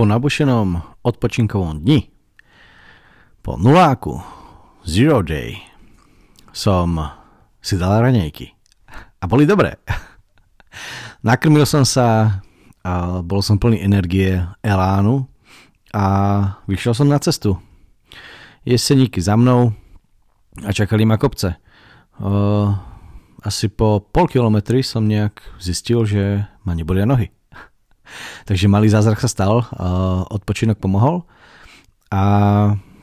Po nabušenom odpočinkovom dni, po nuláku, Zero Day, som si dal ranejky. A boli dobré. Nakrmil som sa, a bol som plný energie, elánu a vyšiel som na cestu. Jeseníky za mnou a čakali ma kopce. Asi po pol kilometri som nejak zistil, že ma nebolia nohy. Takže malý zázrak sa stal, odpočinok pomohol a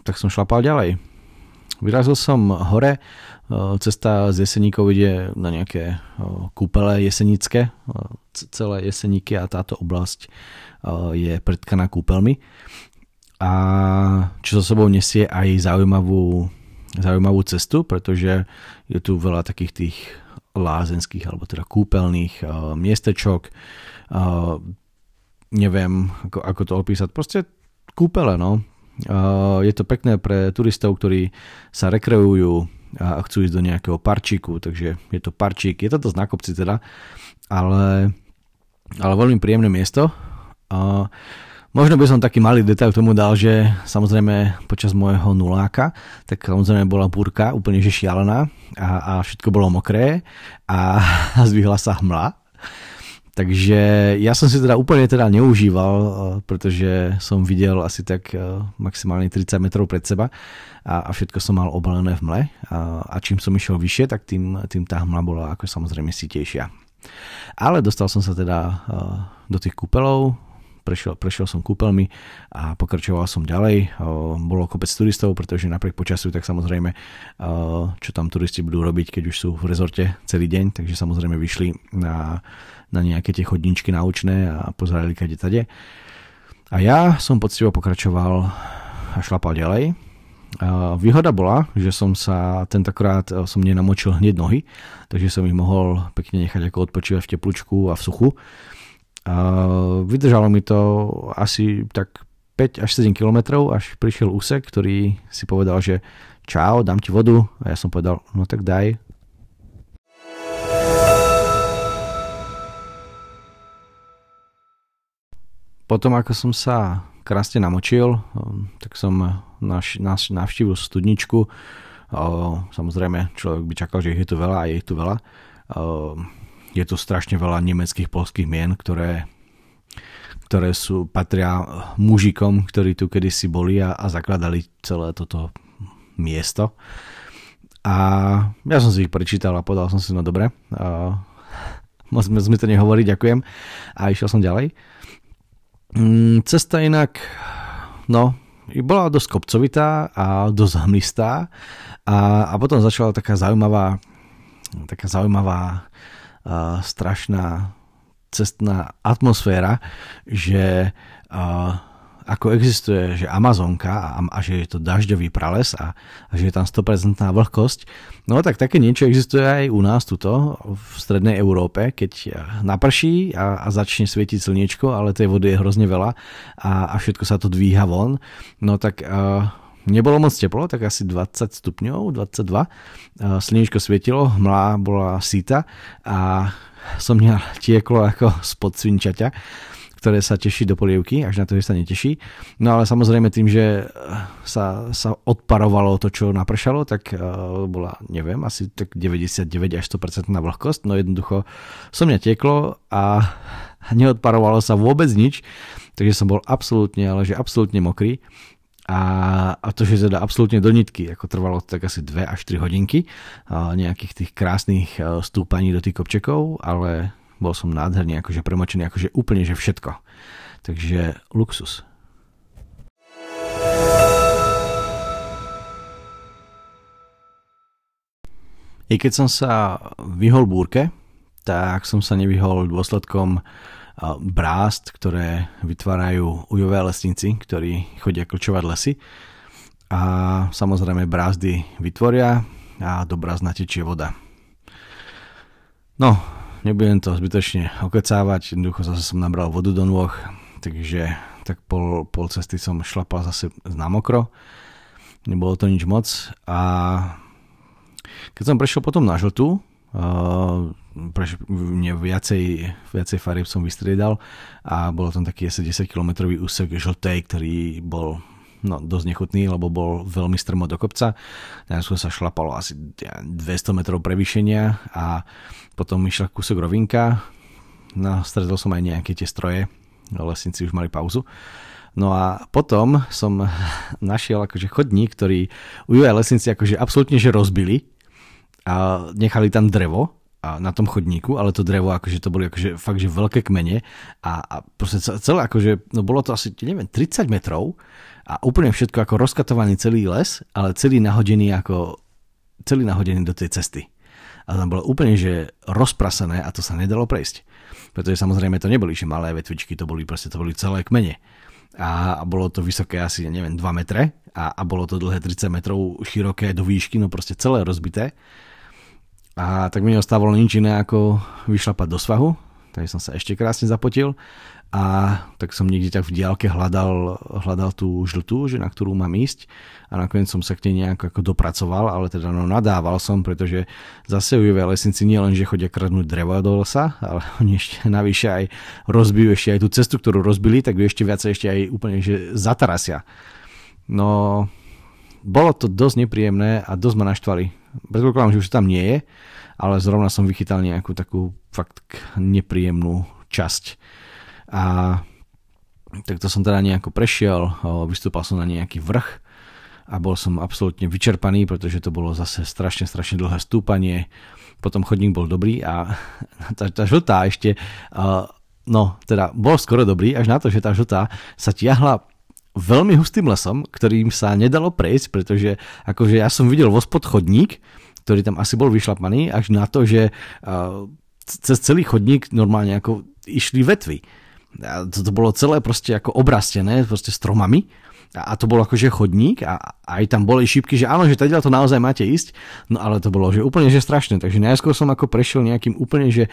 tak som šlapal ďalej. Vyrazil som hore, cesta z Jeseníkov ide na nejaké kúpele jesenické, celé Jeseníky a táto oblasť je predkaná kúpelmi. A čo so sebou nesie aj zaujímavú, zaujímavú cestu, pretože je tu veľa takých tých lázenských alebo teda kúpeľných miestečok, neviem, ako, ako to opísať, proste kúpele, no. Uh, je to pekné pre turistov, ktorí sa rekreujú a chcú ísť do nejakého parčíku, takže je to parčík, je to dosť na kopci teda, ale, ale veľmi príjemné miesto. Uh, možno by som taký malý detail tomu dal, že samozrejme počas môjho nuláka, tak samozrejme bola búrka úplne že šialená a, a všetko bolo mokré a zdvihla sa hmla takže ja som si teda úplne teda neužíval, eh, pretože som videl asi tak eh, maximálne 30 metrov pred seba a, a všetko som mal obalené v mle a, a čím som išiel vyššie, tak tým, tým tá hmla bola ako samozrejme sitejšia. Ale dostal som sa teda eh, do tých kúpelov, prešiel, prešiel som kúpeľmi a pokračoval som ďalej. Bolo kopec turistov, pretože napriek počasiu, tak samozrejme, čo tam turisti budú robiť, keď už sú v rezorte celý deň, takže samozrejme vyšli na na nejaké tie chodničky naučné a pozerali kade tade. A ja som poctivo pokračoval a šlapal ďalej. Výhoda bola, že som sa tentokrát som nenamočil hneď nohy, takže som ich mohol pekne nechať ako odpočívať v teplúčku a v suchu. Vydržalo mi to asi tak 5 až 7 km, až prišiel úsek, ktorý si povedal, že čau, dám ti vodu. A ja som povedal, no tak daj, Potom ako som sa krásne namočil, um, tak som naš, naš, navštívil studničku. Samozrejme, človek by čakal, že je tu veľa a je tu veľa. Je tu strašne veľa nemeckých, polských mien, ktoré, ktoré sú, patria mužikom, ktorí tu kedysi boli a, a zakladali celé toto miesto. A ja som si ich prečítal a povedal som si, no dobre, môžeme sme to nehovoriť, ďakujem. A išiel som ďalej. Mm, cesta inak, no, bola dosť kopcovitá a dosť hmlistá a, a potom začala taká zaujímavá taká zaujímavá uh, strašná cestná atmosféra, že ako existuje, že Amazonka a, a že je to dažďový prales a, a že je tam 100% vlhkosť, no tak také niečo existuje aj u nás tuto v strednej Európe, keď naprší a, a začne svietiť slniečko, ale tej vody je hrozne veľa a, a všetko sa to dvíha von, no tak uh, nebolo moc teplo, tak asi 20 stupňov, 22. Slniečko svietilo, hmla bola síta a som mňa tieklo ako spod svinčaťa ktoré sa teší do polievky, až na to, že sa neteší. No ale samozrejme tým, že sa, sa odparovalo to, čo napršalo, tak uh, bola, neviem, asi tak 99 až 100% na vlhkosť, no jednoducho som mňa tieklo a neodparovalo sa vôbec nič, takže som bol absolútne, ale že absolútne mokrý. A, a to, že teda absolútne do nitky, ako trvalo tak asi 2 až 3 hodinky, nejakých tých krásnych e, stúpaní do tých kopčekov, ale bol som nádherne akože premočený, akože úplne, že všetko. Takže luxus. I keď som sa vyhol búrke, tak som sa nevyhol dôsledkom brást, ktoré vytvárajú ujové lesníci, ktorí chodia klčovať lesy. A samozrejme brázdy vytvoria a do brázd natečie voda. No, nebudem to zbytočne okecávať, jednoducho zase som nabral vodu do nôh, takže tak pol, pol cesty som šlapal zase na mokro, nebolo to nič moc a keď som prešiel potom na žltú, Uh, preš, mne viacej, viacej farieb som vystriedal a bolo tam taký asi 10 km úsek žltej, ktorý bol no, dosť nechutný, lebo bol veľmi strmo do kopca. Najskôr sa šlapalo asi 200 metrov prevýšenia a potom išla kúsok rovinka. No, stretol som aj nejaké tie stroje, lesníci už mali pauzu. No a potom som našiel akože chodník, ktorý u lesníci akože absolútne že rozbili a nechali tam drevo a na tom chodníku, ale to drevo, akože to boli akože fakt, že veľké kmene a, a proste celé akože, no bolo to asi, neviem, 30 metrov a úplne všetko ako rozkatovaný celý les, ale celý nahodený ako, celý nahodený do tej cesty. A tam bolo úplne, že rozprasené a to sa nedalo prejsť. Pretože samozrejme to neboli že malé vetvičky, to boli proste, to boli celé kmene. A, a bolo to vysoké asi, neviem, 2 metre a, a bolo to dlhé 30 metrov, široké do výšky, no proste celé rozbité. A tak mi neostávalo nič iné ako vyšlapať do svahu, takže som sa ešte krásne zapotil. A tak som niekde tak v diálke hľadal, hľadal tú žltú, že na ktorú mám ísť. A nakoniec som sa k nej nejako ako dopracoval, ale teda no nadával som, pretože zase UV lesníci nie len, že chodia kradnúť drevo do lesa, ale oni ešte navyše aj rozbijú ešte aj tú cestu, ktorú rozbili, tak ju ešte viacej ešte aj úplne že zatarasia. No, bolo to dosť nepríjemné a dosť ma naštvali predpokladám, že už tam nie je, ale zrovna som vychytal nejakú takú fakt nepríjemnú časť. A tak to som teda nejako prešiel, vystúpal som na nejaký vrch a bol som absolútne vyčerpaný, pretože to bolo zase strašne, strašne dlhé stúpanie. Potom chodník bol dobrý a tá, tá žltá ešte, no teda bol skoro dobrý, až na to, že tá žltá sa tiahla veľmi hustým lesom, ktorým sa nedalo prejsť, pretože akože ja som videl vospod chodník, ktorý tam asi bol vyšlapaný, až na to, že uh, cez celý chodník normálne ako išli vetvy. A to, to bolo celé proste ako obrastené proste stromami a, a to bol akože chodník a, a aj tam boli šípky, že áno, že teda to naozaj máte ísť, no ale to bolo že úplne že strašné, takže najskôr som ako prešiel nejakým úplne že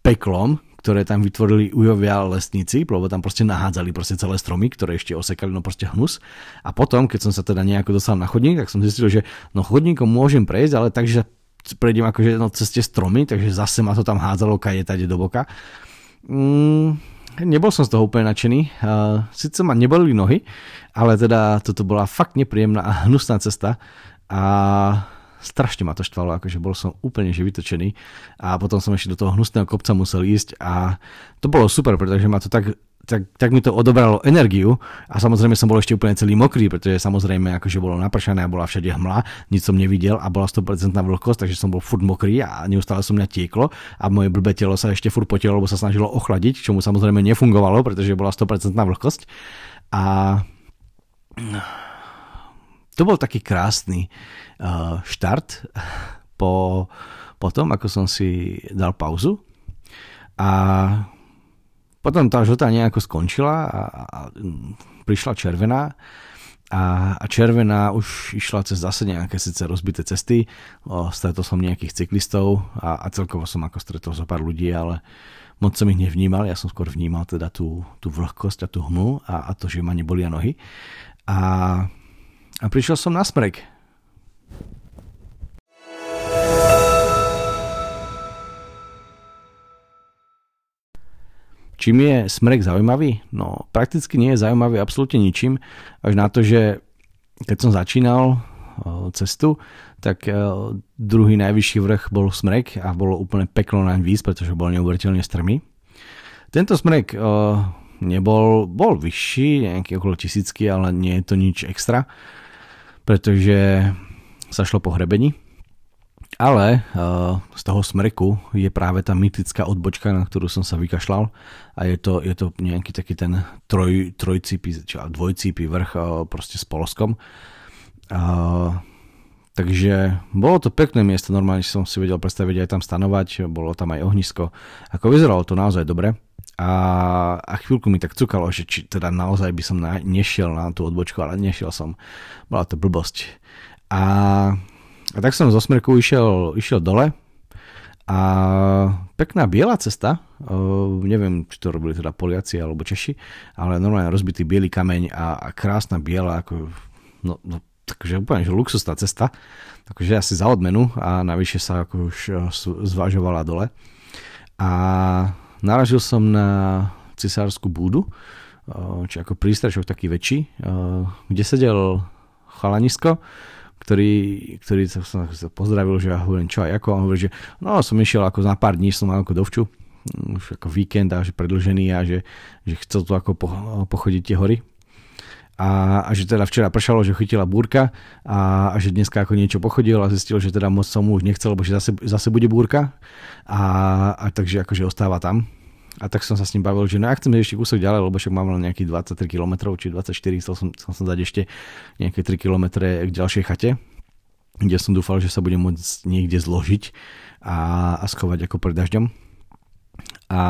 peklom, ktoré tam vytvorili ujovia lesníci, lebo tam proste nahádzali proste celé stromy, ktoré ešte osekali, no proste hnus. A potom, keď som sa teda nejako dostal na chodník, tak som zistil, že no chodníkom môžem prejsť, ale takže prejdem akože no, cez stromy, takže zase ma to tam hádzalo kade tade do boka. Mm, nebol som z toho úplne nadšený. Uh, Sice ma nebolili nohy, ale teda toto bola fakt nepríjemná a hnusná cesta. A strašne ma to štvalo, akože bol som úplne že vytočený a potom som ešte do toho hnusného kopca musel ísť a to bolo super, pretože ma to tak tak, tak mi to odobralo energiu a samozrejme som bol ešte úplne celý mokrý, pretože samozrejme akože bolo napršané a bola všade hmla, nič som nevidel a bola 100% vlhkosť, takže som bol furt mokrý a neustále som mňa tieklo a moje blbé telo sa ešte furt potelo, lebo sa snažilo ochladiť, čo mu samozrejme nefungovalo, pretože bola 100% vlhkosť a to bol taký krásny uh, štart po, po tom, ako som si dal pauzu. A potom tá žltá nejako skončila a, a prišla červená. A, a červená už išla cez zase nejaké síce rozbité cesty, o, stretol som nejakých cyklistov a, a celkovo som ako stretol zo pár ľudí, ale moc som ich nevnímal, ja som skôr vnímal teda tú, tú vlhkosť a tú hmu a, a to, že ma nebolia nohy. A a prišiel som na smrek. Čím je smrek zaujímavý? No prakticky nie je zaujímavý absolútne ničím, až na to, že keď som začínal cestu, tak druhý najvyšší vrch bol smrek a bolo úplne peklo naň výsť, pretože bol neuveriteľne strmý. Tento smrek nebol, bol vyšší, nejaký okolo tisícky, ale nie je to nič extra pretože sa šlo po hrebení. Ale uh, z toho smreku je práve tá mytická odbočka, na ktorú som sa vykašľal a je to, je to nejaký taký ten troj, trojcípy, či dvojcípy vrch uh, proste s poloskom. Uh, takže bolo to pekné miesto, normálne som si vedel predstaviť aj tam stanovať, bolo tam aj ohnisko. Ako vyzeralo to naozaj dobre a, a chvíľku mi tak cukalo, že či teda naozaj by som na, nešiel na tú odbočku, ale nešiel som. Bola to blbosť. A, a tak som zo smerku išiel, išiel dole a pekná biela cesta, uh, neviem, či to robili teda Poliaci alebo Češi, ale normálne rozbitý biely kameň a, a krásna biela, ako, no, no takže úplne že luxusná cesta, takže asi za odmenu a navyše sa ako už zvažovala dole. A naražil som na cisárskú búdu, či ako prístrešok taký väčší, kde sedel chalanisko, ktorý, ktorý sa, sa pozdravil, že ja hovorím, čo aj ako, a on hovorí, že no som išiel ako na pár dní, som mal ako dovču, už ako víkend a že predlžený a že, že chcel tu ako po, pochodiť tie hory. A, a že teda včera pršalo, že chytila búrka a, a že dneska ako niečo pochodil a zistil, že teda moc som mu už nechcel, lebo že zase, zase bude búrka a, a takže akože ostáva tam. A tak som sa s ním bavil, že no ja chcem ešte kúsok ďalej, lebo však mám len nejakých 23 km, či 24, chcel som, chcel som dať ešte nejaké 3 km k ďalšej chate, kde som dúfal, že sa budem môcť niekde zložiť a, a schovať ako pred dažďom. A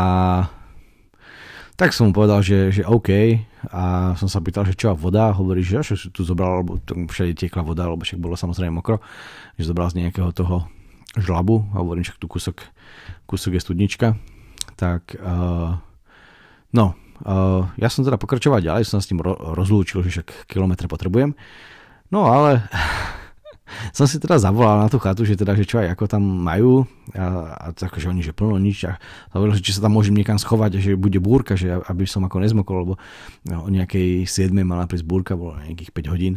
tak som mu povedal, že, že OK. A som sa pýtal, že čo a voda, hovorí, že si tu zobral, lebo všade tiekla voda, lebo však bolo samozrejme mokro, že zobral z nejakého toho žlabu. A hovorím, že tu kúsok, kúsok je studnička. Tak uh, no, uh, ja som teda pokračoval ďalej, som sa s tým ro- rozlúčil, že však kilometre potrebujem. No ale som si teda zavolal na tú chatu, že teda, že čo aj ako tam majú. A, a tak, že oni, že plno nič. A hovoril, že či sa tam môžem niekam schovať, že bude búrka, že aby som ako nezmokol, lebo no, o nejakej 7 mala prísť búrka, bolo nejakých 5 hodín.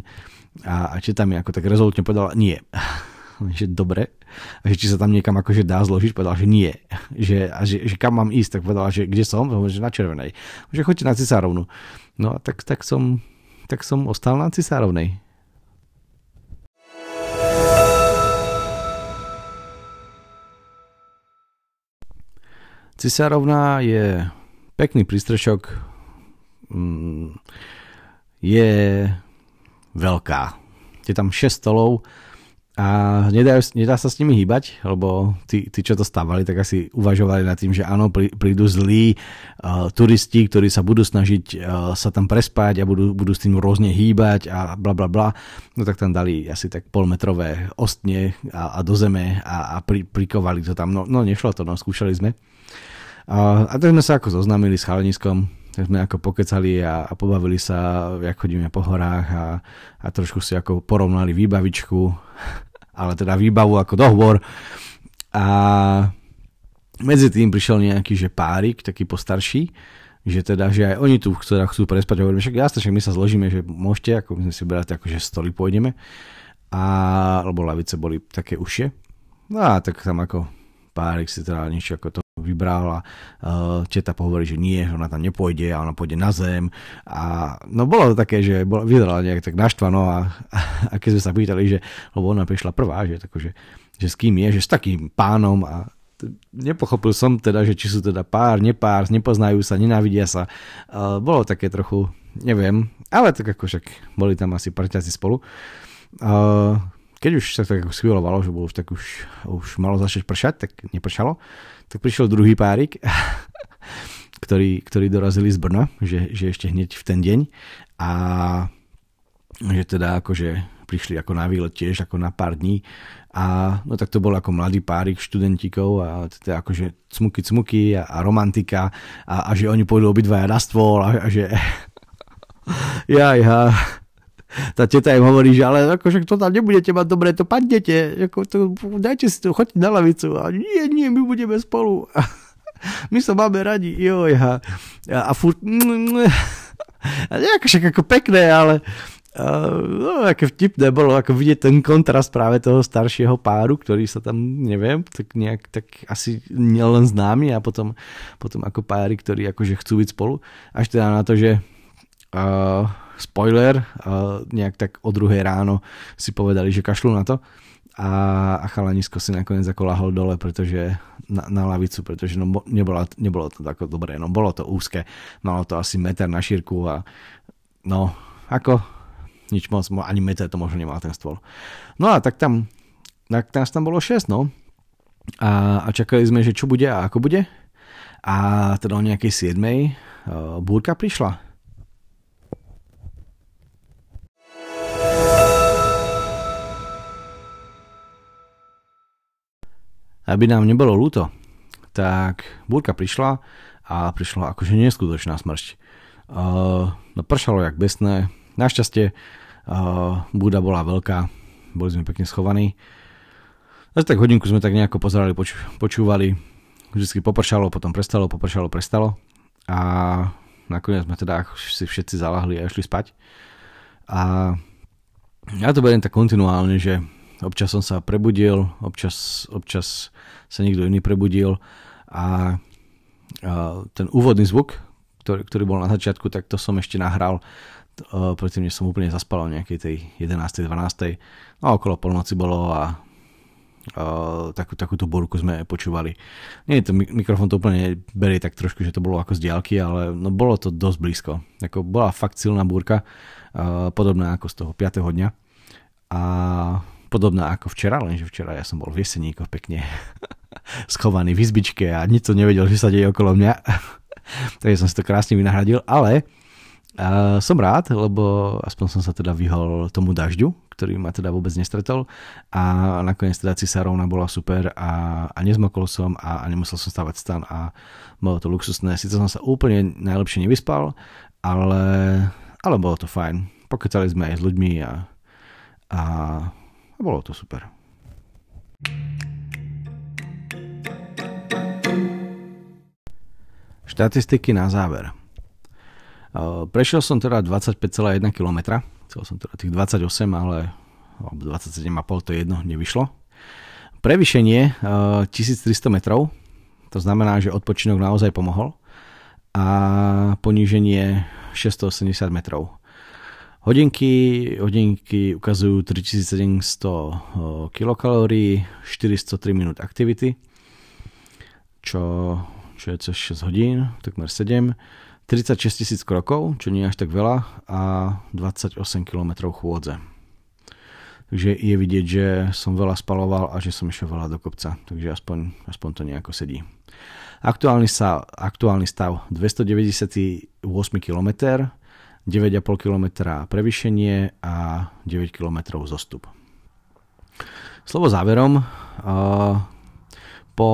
A, a či tam mi ako tak rezolutne povedala, nie. Že dobre, a že či sa tam niekam akože dá zložiť, povedal, že nie, že, a že, že kam mám ísť, tak povedal, že kde som, že na červenej, že choďte na cisárovnu. No a tak, tak, som, tak som ostal na cisárovnej. Cisárovna je pekný prístrešok, mm, je veľká. Je tam 6 stolov, a nedá, nedá sa s nimi hýbať, lebo tí, tí, čo to stávali, tak asi uvažovali nad tým, že áno, prí, prídu zlí uh, turisti, ktorí sa budú snažiť uh, sa tam prespať a budú, budú s tým rôzne hýbať a bla bla bla. No tak tam dali asi tak polmetrové ostne a, a do zeme a, a pri, prikovali to tam. No, no nešlo to, no skúšali sme. Uh, a tak sme sa ako zoznámili s chaleniskom, tak sme ako pokecali a, a pobavili sa, jak chodíme po horách a, a trošku si ako porovnali výbavičku ale teda výbavu ako dohovor. A medzi tým prišiel nejaký, že párik, taký postarší, že teda, že aj oni tu teda chcú prespať, hovorím, však jasne, však my sa zložíme, že môžete, ako my sme si brali, ako že stoli pôjdeme, a, lebo lavice boli také ušie. No a tak tam ako párik si teda niečo ako to vybral a uh, teta pohovorí, že nie, ona tam nepôjde a ona pôjde na zem a no bolo to také, že bola, vyzerala nejak tak naštvano a, a keď sme sa pýtali, že lebo ona prišla prvá, že, tako, že, že s kým je, že s takým pánom a nepochopil som teda, že či sú teda pár, nepár, nepoznajú sa, nenávidia sa. Uh, bolo také trochu, neviem, ale tak ako však boli tam asi parťaci spolu. Uh, keď už sa tak schvíľovalo, že bolo už tak už, už malo začať pršať, tak nepršalo, tak prišiel druhý párik, ktorý, ktorý dorazili z Brna, že, že ešte hneď v ten deň. A že teda akože prišli ako na výlet tiež ako na pár dní. A no tak to bol ako mladý párik študentíkov a teda akože cmuky cmuky a, a romantika. A, a že oni pôjdu obidvaja na stôl a, a že ja, ja tá teta im hovorí, že ale akože to tam nebudete mať dobre, to padnete, ako to, dajte si to, choďte na lavicu. A nie, nie, my budeme spolu. my sa máme radi, joj. A, a furt, a nejako však ako pekné, ale Uh, no, aké vtipné bolo ako vidieť ten kontrast práve toho staršieho páru, ktorý sa tam, neviem, tak nejak tak asi nielen známy a potom, potom ako páry, ktorí akože chcú byť spolu. Až teda na to, že uh, spoiler, nejak tak o druhej ráno si povedali, že kašľú na to a, a chalanisko si nakoniec ako lahol dole, pretože na, na lavicu, pretože no, nebolo, nebolo to tako dobré, no bolo to úzke, malo to asi meter na šírku a no, ako nič moc, ani meter to možno nemal ten stôl. No a tak tam, tak nás tam bolo 6, no. A, a čakali sme, že čo bude a ako bude. A teda o nejakej 7. Uh, búrka prišla aby nám nebolo ľúto, tak búrka prišla a prišla akože neskutočná smršť. Uh, no pršalo jak besné. Našťastie Búda bola veľká, boli sme pekne schovaní. Asi tak hodinku sme tak nejako pozerali, poču, počúvali. Vždycky popršalo, potom prestalo, popršalo, prestalo. A nakoniec sme teda si všetci zalahli a išli spať. A ja to beriem tak kontinuálne, že občas som sa prebudil, občas, občas sa niekto iný prebudil a, a ten úvodný zvuk, ktorý, ktorý bol na začiatku, tak to som ešte nahral uh, predtým, než som úplne zaspal o nejakej tej 11. 12. No okolo polnoci bolo a uh, takú, takúto burku sme počúvali. Nie to, mikrofón to úplne berie tak trošku, že to bolo ako z diálky, ale no bolo to dosť blízko. Ako bola fakt silná búrka, uh, podobná ako z toho 5. dňa. A podobná ako včera, lenže včera ja som bol v Jeseníkoch pekne schovaný v izbičke a nič to nevedel, že sa deje okolo mňa. Takže som si to krásne vynahradil, ale uh, som rád, lebo aspoň som sa teda vyhol tomu dažďu, ktorý ma teda vôbec nestretol a nakoniec teda cisárovna bola super a, a nezmokol som a, a nemusel som stavať stan a bolo to luxusné. Sice som sa úplne najlepšie nevyspal, ale, ale bolo to fajn. Pokecali sme aj s ľuďmi a, a, a bolo to super. Štatistiky na záver. Prešiel som teda 25,1 km, chcel som teda tých 28, ale 27,5 to jedno nevyšlo. Prevýšenie 1300 metrov, to znamená, že odpočinok naozaj pomohol a poníženie 680 metrov. Hodinky, hodinky ukazujú 3700 kilokalórií, 403 minút aktivity, čo čo je cez 6 hodín, takmer 7, 36 tisíc krokov, čo nie je až tak veľa, a 28 km chôdze. Takže je vidieť, že som veľa spaloval a že som išiel veľa do kopca, takže aspoň, aspoň to nejako sedí. Aktuálny, sa, aktuálny stav 298 km, 9,5 km prevýšenie a 9 km zostup. Slovo záverom. Po,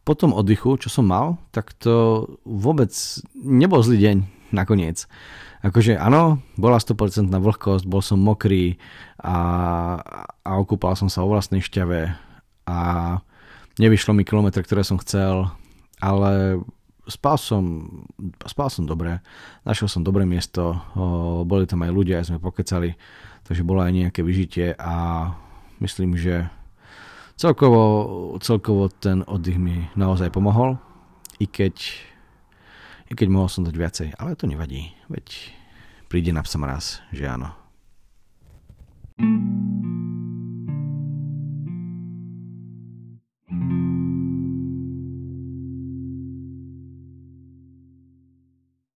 po tom oddychu, čo som mal, tak to vôbec nebol zlý deň nakoniec. Akože áno, bola 100% vlhkosť, bol som mokrý a, a okúpal som sa o vlastnej šťave a nevyšlo mi kilometr, ktoré som chcel, ale spal som, spal som dobre, našiel som dobré miesto, boli tam aj ľudia, aj sme pokecali, takže bolo aj nejaké vyžitie a myslím, že celkovo, celkovo ten oddych mi naozaj pomohol, i keď, i keď mohol som dať viacej, ale to nevadí, veď príde na psa mraz, že áno. thank you